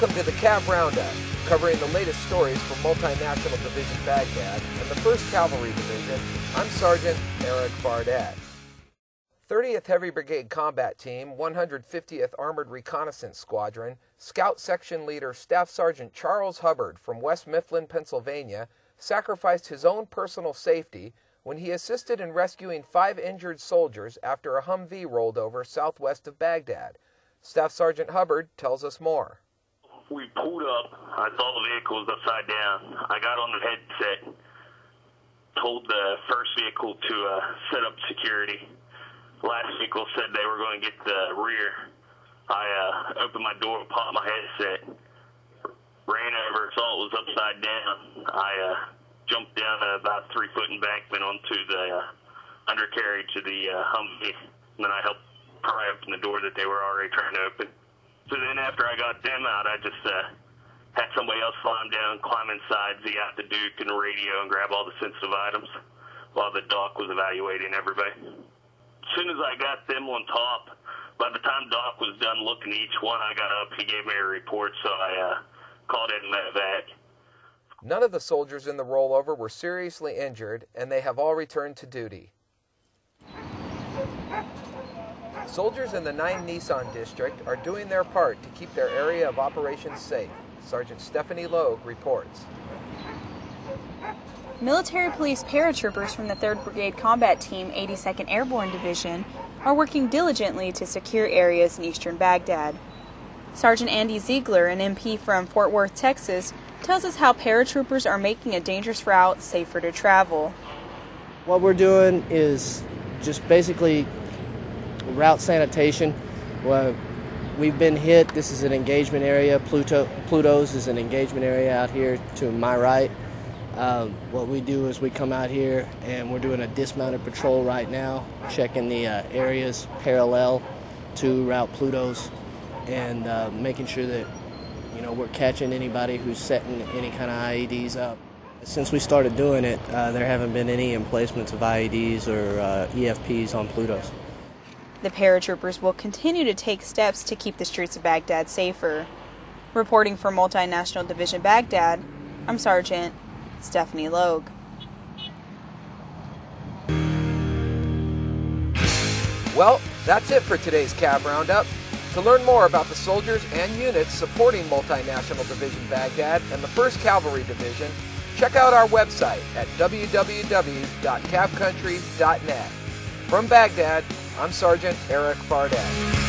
Welcome to the Cav Roundup, covering the latest stories from Multinational Division Baghdad and the 1st Cavalry Division. I'm Sergeant Erik Fardette. 30th Heavy Brigade Combat Team, 150th Armored Reconnaissance Squadron, Scout Section Leader Staff Sergeant Charles Hubbard from West Mifflin, Pennsylvania, sacrificed his own personal safety when he assisted in rescuing five injured soldiers after a Humvee rolled over southwest of Baghdad. Staff Sergeant Hubbard tells us more we pulled up. I saw the vehicle was upside down. I got on the headset, told the first vehicle to uh, set up security. Last vehicle said they were going to get the rear. I uh, opened my door, popped my headset, ran over, saw it was upside down. I uh, jumped down about three foot embankment onto the uh, undercarriage of the uh, Humvee. And then I helped pry open the door that they were already trying to open. So then after I got them out, I just uh, had somebody else climb down, climb inside, Z out the Duke and radio and grab all the sensitive items while the doc was evaluating everybody. As soon as I got them on top, by the time Doc was done looking at each one, I got up. He gave me a report, so I uh, called in medevac. None of the soldiers in the rollover were seriously injured, and they have all returned to duty. Soldiers in the 9 Nissan district are doing their part to keep their area of operations safe. Sergeant Stephanie Logue reports. Military police paratroopers from the 3rd Brigade Combat Team 82nd Airborne Division are working diligently to secure areas in eastern Baghdad. Sergeant Andy Ziegler, an MP from Fort Worth, Texas, tells us how paratroopers are making a dangerous route safer to travel. What we're doing is just basically route sanitation. Well, we've been hit. This is an engagement area. Pluto, Pluto's is an engagement area out here to my right. Um, what we do is we come out here and we're doing a dismounted patrol right now, checking the uh, areas parallel to Route Pluto's and uh, making sure that you know we're catching anybody who's setting any kind of IEDs up. Since we started doing it, uh, there haven't been any emplacements of IEDs or uh, EFPs on Pluto's. The paratroopers will continue to take steps to keep the streets of Baghdad safer. Reporting for Multinational Division Baghdad, I'm Sergeant Stephanie Logue. Well, that's it for today's Cav Roundup. To learn more about the soldiers and units supporting Multinational Division Baghdad and the 1st Cavalry Division, check out our website at www.cavcountry.net. From Baghdad, I'm Sergeant Erik Fardette.